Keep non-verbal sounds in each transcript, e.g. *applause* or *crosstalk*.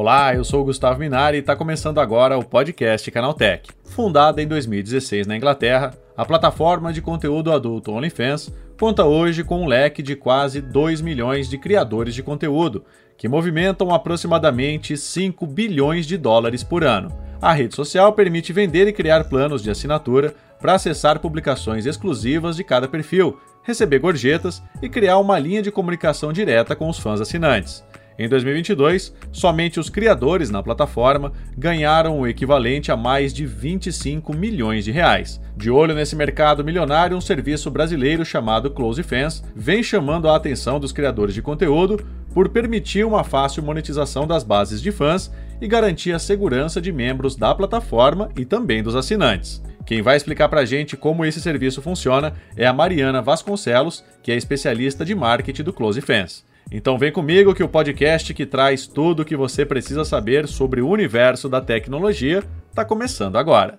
Olá, eu sou o Gustavo Minari e está começando agora o podcast Canaltech. Fundada em 2016 na Inglaterra, a plataforma de conteúdo adulto OnlyFans conta hoje com um leque de quase 2 milhões de criadores de conteúdo, que movimentam aproximadamente 5 bilhões de dólares por ano. A rede social permite vender e criar planos de assinatura para acessar publicações exclusivas de cada perfil, receber gorjetas e criar uma linha de comunicação direta com os fãs assinantes. Em 2022, somente os criadores na plataforma ganharam o equivalente a mais de 25 milhões de reais. De olho nesse mercado milionário, um serviço brasileiro chamado Close Fans vem chamando a atenção dos criadores de conteúdo por permitir uma fácil monetização das bases de fãs e garantir a segurança de membros da plataforma e também dos assinantes. Quem vai explicar para a gente como esse serviço funciona é a Mariana Vasconcelos, que é especialista de marketing do Close Fans. Então vem comigo que o podcast que traz tudo o que você precisa saber sobre o universo da tecnologia está começando agora.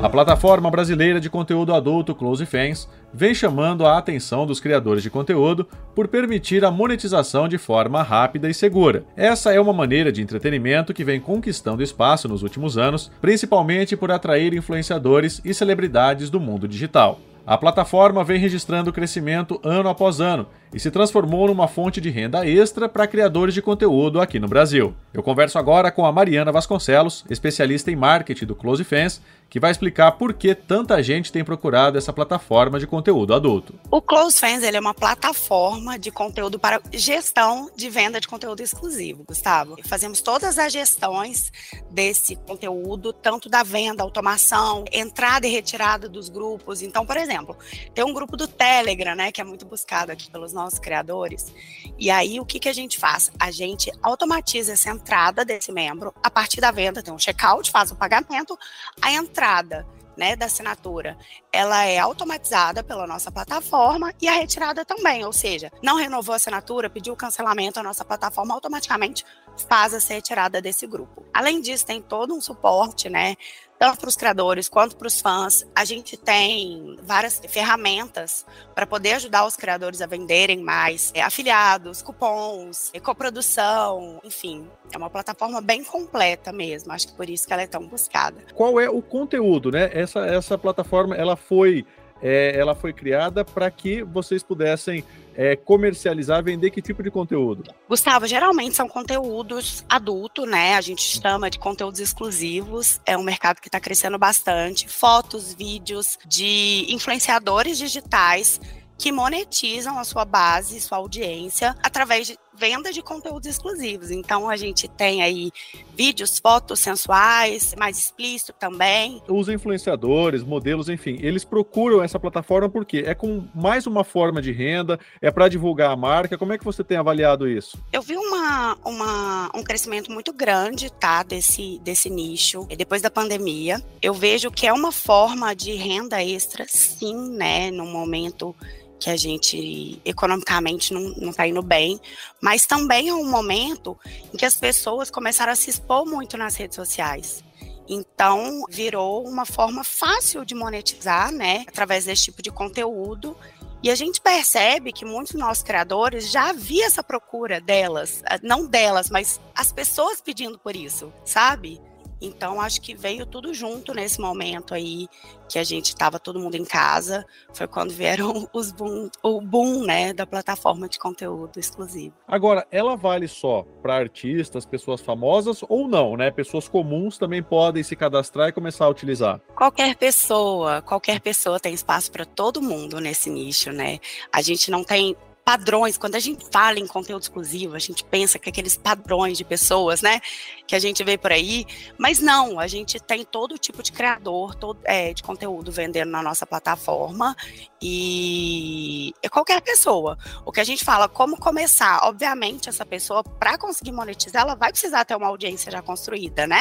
A plataforma brasileira de conteúdo adulto Close Fans vem chamando a atenção dos criadores de conteúdo por permitir a monetização de forma rápida e segura. Essa é uma maneira de entretenimento que vem conquistando espaço nos últimos anos, principalmente por atrair influenciadores e celebridades do mundo digital. A plataforma vem registrando crescimento ano após ano e se transformou numa fonte de renda extra para criadores de conteúdo aqui no Brasil. Eu converso agora com a Mariana Vasconcelos, especialista em marketing do Close Fans, que vai explicar por que tanta gente tem procurado essa plataforma de conteúdo adulto. O Close Fans ele é uma plataforma de conteúdo para gestão de venda de conteúdo exclusivo, Gustavo. Fazemos todas as gestões desse conteúdo, tanto da venda, automação, entrada e retirada dos grupos. Então, por exemplo, tem um grupo do Telegram, né, que é muito buscado aqui pelos nossos criadores. E aí, o que, que a gente faz? A gente automatiza essa entrada desse membro a partir da venda, tem um checkout, faz o pagamento, a entrada né, da assinatura, ela é automatizada pela nossa plataforma e a retirada também, ou seja, não renovou a assinatura, pediu cancelamento, a nossa plataforma automaticamente faz essa retirada desse grupo. Além disso, tem todo um suporte, né, tanto para os criadores quanto para os fãs. A gente tem várias ferramentas para poder ajudar os criadores a venderem mais, é, afiliados, cupons, é, coprodução, enfim. É uma plataforma bem completa mesmo. Acho que por isso que ela é tão buscada. Qual é o conteúdo, né? Essa, essa plataforma ela foi é, ela foi criada para que vocês pudessem é, comercializar, vender que tipo de conteúdo? Gustavo, geralmente são conteúdos adulto, né? A gente chama de conteúdos exclusivos. É um mercado que está crescendo bastante. Fotos, vídeos de influenciadores digitais que monetizam a sua base, sua audiência, através de venda de conteúdos exclusivos. Então a gente tem aí vídeos, fotos sensuais, mais explícito também. Os influenciadores, modelos, enfim, eles procuram essa plataforma porque é com mais uma forma de renda, é para divulgar a marca. Como é que você tem avaliado isso? Eu vi uma, uma, um crescimento muito grande, tá, desse, desse nicho depois da pandemia. Eu vejo que é uma forma de renda extra, sim, né, no momento que a gente economicamente não está indo bem, mas também é um momento em que as pessoas começaram a se expor muito nas redes sociais. Então, virou uma forma fácil de monetizar, né, através desse tipo de conteúdo. E a gente percebe que muitos dos nossos criadores já havia essa procura delas, não delas, mas as pessoas pedindo por isso, sabe? Então, acho que veio tudo junto nesse momento aí que a gente estava todo mundo em casa. Foi quando vieram *laughs* os boom, o boom né, da plataforma de conteúdo exclusivo. Agora, ela vale só para artistas, pessoas famosas ou não, né? Pessoas comuns também podem se cadastrar e começar a utilizar? Qualquer pessoa, qualquer pessoa tem espaço para todo mundo nesse nicho, né? A gente não tem padrões. Quando a gente fala em conteúdo exclusivo, a gente pensa que aqueles padrões de pessoas, né, que a gente vê por aí, mas não, a gente tem todo tipo de criador todo, é, de conteúdo vendendo na nossa plataforma e é qualquer pessoa. O que a gente fala, como começar? Obviamente, essa pessoa, para conseguir monetizar, ela vai precisar ter uma audiência já construída, né?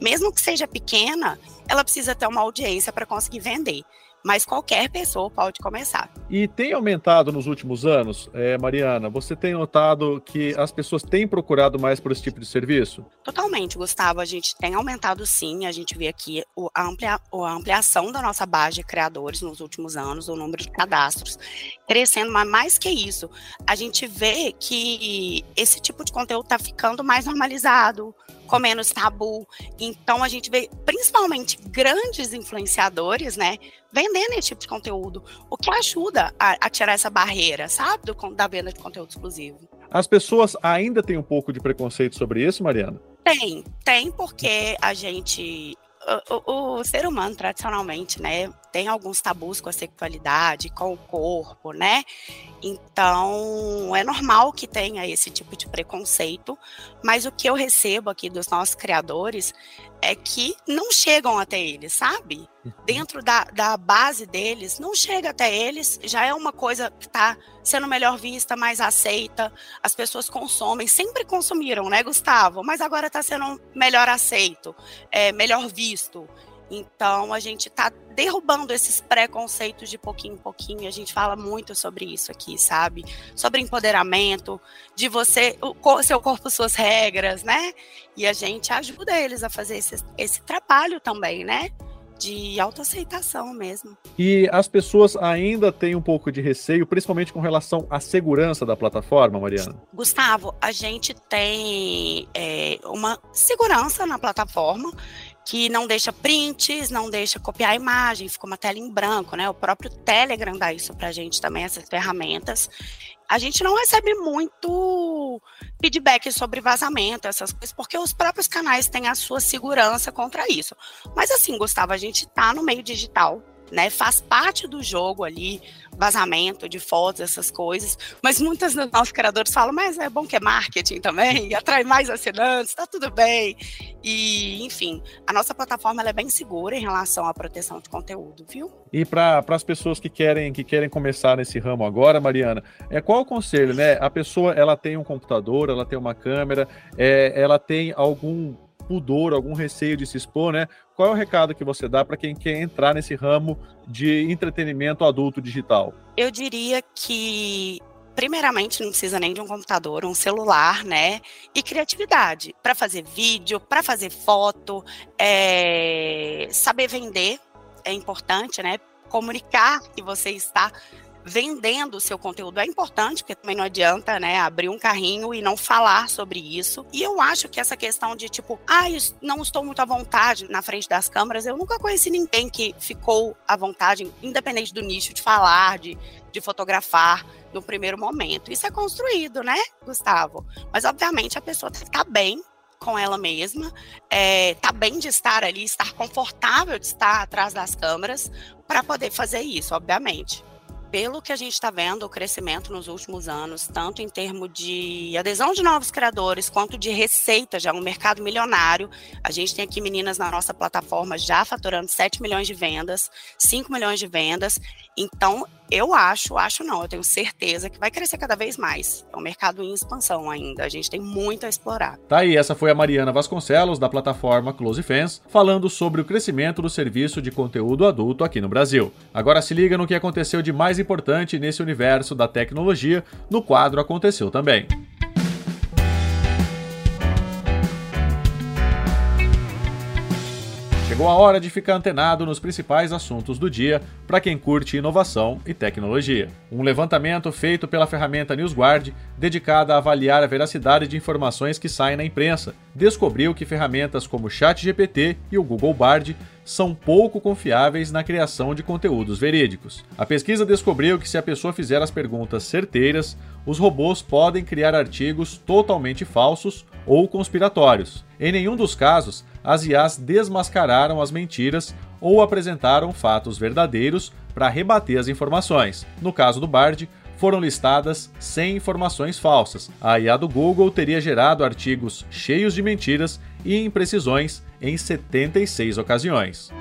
Mesmo que seja pequena, ela precisa ter uma audiência para conseguir vender mas qualquer pessoa pode começar. E tem aumentado nos últimos anos, é, Mariana? Você tem notado que as pessoas têm procurado mais por esse tipo de serviço? Totalmente, Gustavo. A gente tem aumentado sim. A gente vê aqui a, amplia, a ampliação da nossa base de criadores nos últimos anos, o número de cadastros crescendo, mas mais que isso, a gente vê que esse tipo de conteúdo está ficando mais normalizado com menos tabu. Então a gente vê principalmente grandes influenciadores, né, vendendo esse tipo de conteúdo, o que ajuda a, a tirar essa barreira, sabe, do, da venda de conteúdo exclusivo. As pessoas ainda têm um pouco de preconceito sobre isso, Mariana? Tem, tem porque a gente o, o, ser humano, tradicionalmente, né, tem alguns tabus com a sexualidade, com o corpo, né? Então, é normal que tenha esse tipo de preconceito, mas o que eu recebo aqui dos nossos criadores é que não chegam até eles, sabe? Uhum. Dentro da, da base deles, não chega até eles, já é uma coisa que está sendo melhor vista, mais aceita, as pessoas consomem, sempre consumiram, né, Gustavo? Mas agora está sendo melhor aceito, é, melhor visto. Então, a gente está derrubando esses preconceitos de pouquinho em pouquinho. A gente fala muito sobre isso aqui, sabe? Sobre empoderamento, de você, o seu corpo, suas regras, né? E a gente ajuda eles a fazer esse, esse trabalho também, né? de autoaceitação mesmo. E as pessoas ainda têm um pouco de receio, principalmente com relação à segurança da plataforma, Mariana? Gustavo, a gente tem é, uma segurança na plataforma que não deixa prints, não deixa copiar a imagem, fica uma tela em branco, né? O próprio Telegram dá isso para a gente também, essas ferramentas. A gente não recebe muito feedback sobre vazamento, essas coisas, porque os próprios canais têm a sua segurança contra isso. Mas assim, Gustavo, a gente está no meio digital, né? Faz parte do jogo ali, vazamento de fotos, essas coisas. Mas muitos dos nossos criadores falam, mas é bom que é marketing também, *laughs* atrai mais assinantes, tá tudo bem. E, enfim, a nossa plataforma é bem segura em relação à proteção de conteúdo, viu? E para as pessoas que querem que querem começar nesse ramo agora, Mariana, é qual o conselho, né? A pessoa ela tem um computador, ela tem uma câmera, é, ela tem algum pudor, algum receio de se expor, né? Qual é o recado que você dá para quem quer entrar nesse ramo de entretenimento adulto digital? Eu diria que primeiramente não precisa nem de um computador, um celular, né? E criatividade para fazer vídeo, para fazer foto, é... saber vender é importante, né? Comunicar que você está vendendo o seu conteúdo é importante, porque também não adianta, né, abrir um carrinho e não falar sobre isso. E eu acho que essa questão de tipo, ah, não estou muito à vontade na frente das câmeras, eu nunca conheci ninguém que ficou à vontade, independente do nicho, de falar, de, de fotografar no primeiro momento. Isso é construído, né, Gustavo? Mas obviamente a pessoa tem que estar bem com ela mesma, é, tá bem de estar ali, estar confortável de estar atrás das câmeras para poder fazer isso, obviamente pelo que a gente está vendo, o crescimento nos últimos anos, tanto em termos de adesão de novos criadores, quanto de receita, já é um mercado milionário. A gente tem aqui meninas na nossa plataforma já faturando 7 milhões de vendas, 5 milhões de vendas. Então, eu acho, acho não, eu tenho certeza que vai crescer cada vez mais. É um mercado em expansão ainda, a gente tem muito a explorar. Tá aí, essa foi a Mariana Vasconcelos, da plataforma Close Fans, falando sobre o crescimento do serviço de conteúdo adulto aqui no Brasil. Agora se liga no que aconteceu de mais importante nesse universo da tecnologia, no quadro Aconteceu Também. Chegou a hora de ficar antenado nos principais assuntos do dia para quem curte inovação e tecnologia. Um levantamento feito pela ferramenta NewsGuard, dedicada a avaliar a veracidade de informações que saem na imprensa, descobriu que ferramentas como o ChatGPT e o Google Bard são pouco confiáveis na criação de conteúdos verídicos. A pesquisa descobriu que se a pessoa fizer as perguntas certeiras, os robôs podem criar artigos totalmente falsos ou conspiratórios. Em nenhum dos casos, as IAs desmascararam as mentiras ou apresentaram fatos verdadeiros para rebater as informações. No caso do Bard, foram listadas 100 informações falsas. A IA do Google teria gerado artigos cheios de mentiras e imprecisões em 76 ocasiões.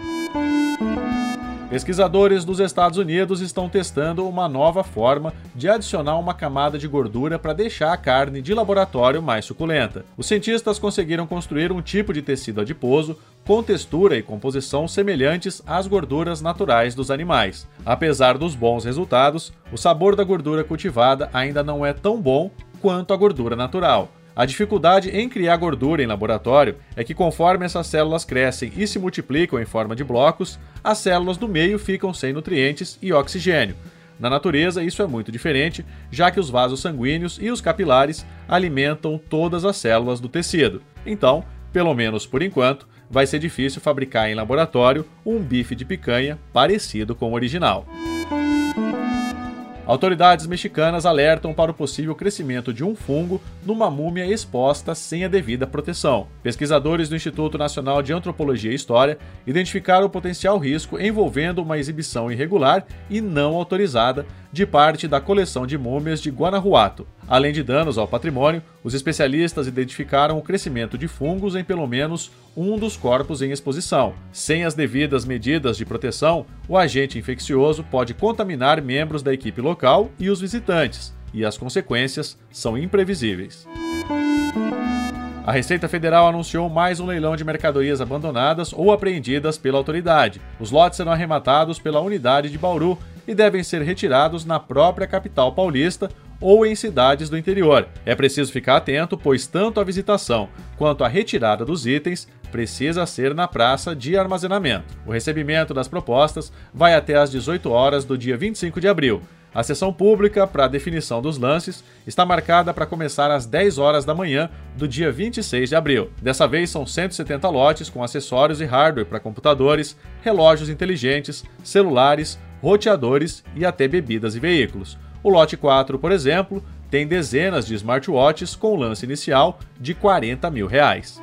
Pesquisadores dos Estados Unidos estão testando uma nova forma de adicionar uma camada de gordura para deixar a carne de laboratório mais suculenta. Os cientistas conseguiram construir um tipo de tecido adiposo com textura e composição semelhantes às gorduras naturais dos animais. Apesar dos bons resultados, o sabor da gordura cultivada ainda não é tão bom quanto a gordura natural. A dificuldade em criar gordura em laboratório é que, conforme essas células crescem e se multiplicam em forma de blocos, as células do meio ficam sem nutrientes e oxigênio. Na natureza, isso é muito diferente, já que os vasos sanguíneos e os capilares alimentam todas as células do tecido. Então, pelo menos por enquanto, vai ser difícil fabricar em laboratório um bife de picanha parecido com o original. Autoridades mexicanas alertam para o possível crescimento de um fungo numa múmia exposta sem a devida proteção. Pesquisadores do Instituto Nacional de Antropologia e História identificaram o potencial risco envolvendo uma exibição irregular e não autorizada de parte da coleção de múmias de Guanajuato. Além de danos ao patrimônio, os especialistas identificaram o crescimento de fungos em pelo menos um dos corpos em exposição. Sem as devidas medidas de proteção, o agente infeccioso pode contaminar membros da equipe local e os visitantes, e as consequências são imprevisíveis. A Receita Federal anunciou mais um leilão de mercadorias abandonadas ou apreendidas pela autoridade. Os lotes serão arrematados pela unidade de Bauru e devem ser retirados na própria capital paulista ou em cidades do interior. É preciso ficar atento, pois tanto a visitação quanto a retirada dos itens precisa ser na praça de armazenamento. O recebimento das propostas vai até às 18 horas do dia 25 de abril. A sessão pública para definição dos lances está marcada para começar às 10 horas da manhã do dia 26 de abril. Dessa vez são 170 lotes com acessórios e hardware para computadores, relógios inteligentes, celulares, roteadores e até bebidas e veículos. O lote 4, por exemplo, tem dezenas de smartwatches com lance inicial de 40 mil reais.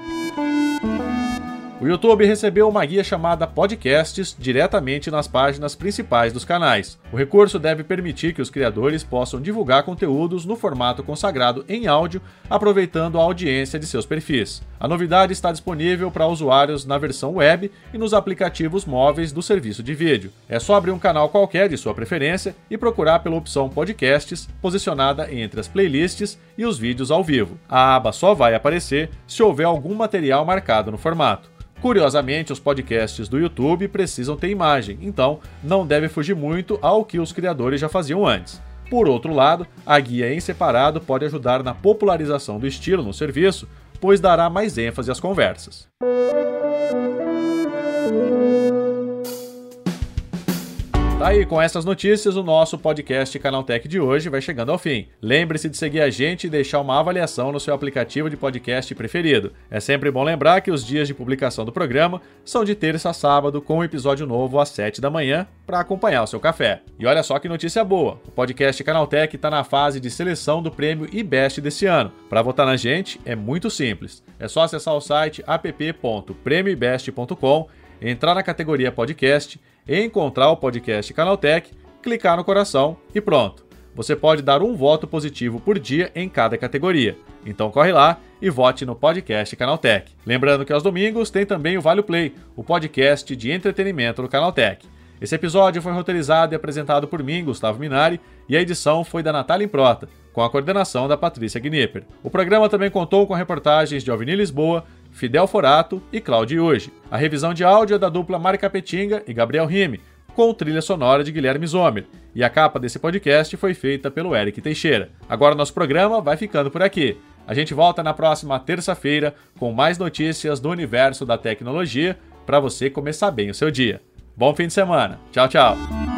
O YouTube recebeu uma guia chamada Podcasts diretamente nas páginas principais dos canais. O recurso deve permitir que os criadores possam divulgar conteúdos no formato consagrado em áudio, aproveitando a audiência de seus perfis. A novidade está disponível para usuários na versão web e nos aplicativos móveis do serviço de vídeo. É só abrir um canal qualquer de sua preferência e procurar pela opção Podcasts, posicionada entre as playlists e os vídeos ao vivo. A aba só vai aparecer se houver algum material marcado no formato. Curiosamente, os podcasts do YouTube precisam ter imagem, então não deve fugir muito ao que os criadores já faziam antes. Por outro lado, a guia em separado pode ajudar na popularização do estilo no serviço, pois dará mais ênfase às conversas. Tá aí, com essas notícias, o nosso podcast Canaltech de hoje vai chegando ao fim. Lembre-se de seguir a gente e deixar uma avaliação no seu aplicativo de podcast preferido. É sempre bom lembrar que os dias de publicação do programa são de terça a sábado, com um episódio novo às 7 da manhã, para acompanhar o seu café. E olha só que notícia boa: o podcast Canaltech está na fase de seleção do prêmio IBEST desse ano. Para votar na gente é muito simples. É só acessar o site app.premioibest.com, entrar na categoria podcast encontrar o podcast Canaltech, clicar no coração e pronto. Você pode dar um voto positivo por dia em cada categoria. Então corre lá e vote no podcast Canaltech. Lembrando que aos domingos tem também o Vale Play, o podcast de entretenimento do Canaltech. Esse episódio foi roteirizado e apresentado por mim, Gustavo Minari, e a edição foi da Natália Improta, com a coordenação da Patrícia Gnipper. O programa também contou com reportagens de Alvini Lisboa, Fidel Forato e Cláudio Hoje. A revisão de áudio é da dupla Mari Capetinga e Gabriel Rime, com trilha sonora de Guilherme Zomer. E a capa desse podcast foi feita pelo Eric Teixeira. Agora nosso programa vai ficando por aqui. A gente volta na próxima terça-feira com mais notícias do universo da tecnologia para você começar bem o seu dia. Bom fim de semana. Tchau, tchau.